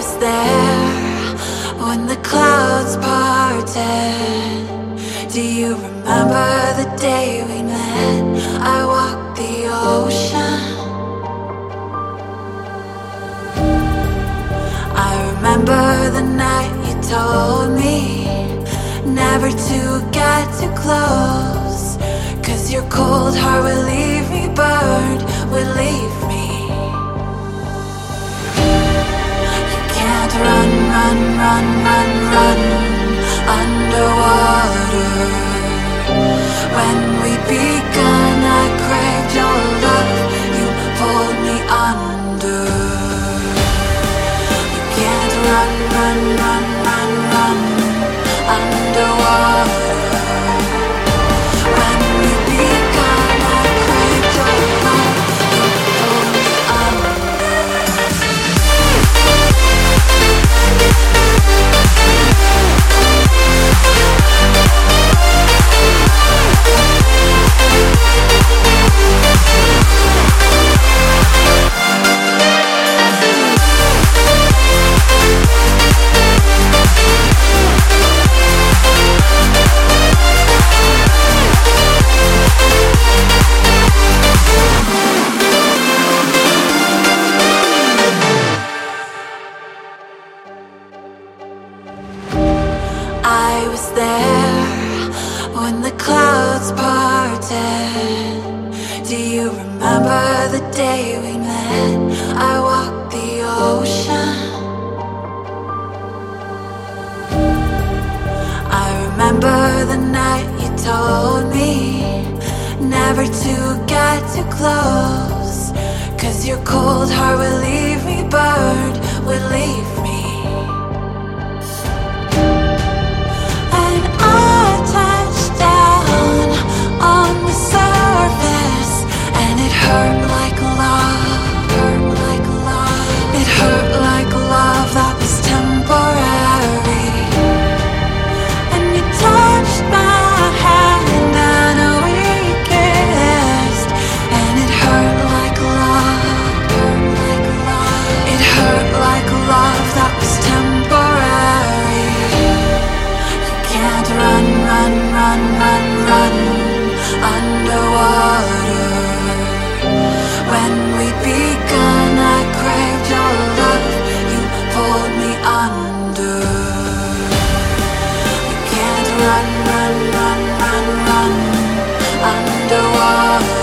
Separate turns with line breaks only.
was there when the clouds parted. Do you remember the day we met? I walked the ocean. I remember the night you told me never to get too close. Cause your cold heart will leave run, run, run, run, run underwater. I was there when the clouds parted. Do you remember the day we met? I walked the ocean. I remember the night you told me never to get too close. Cause your cold heart will leave me burned, will leave me. run, run, run, run, run underwater.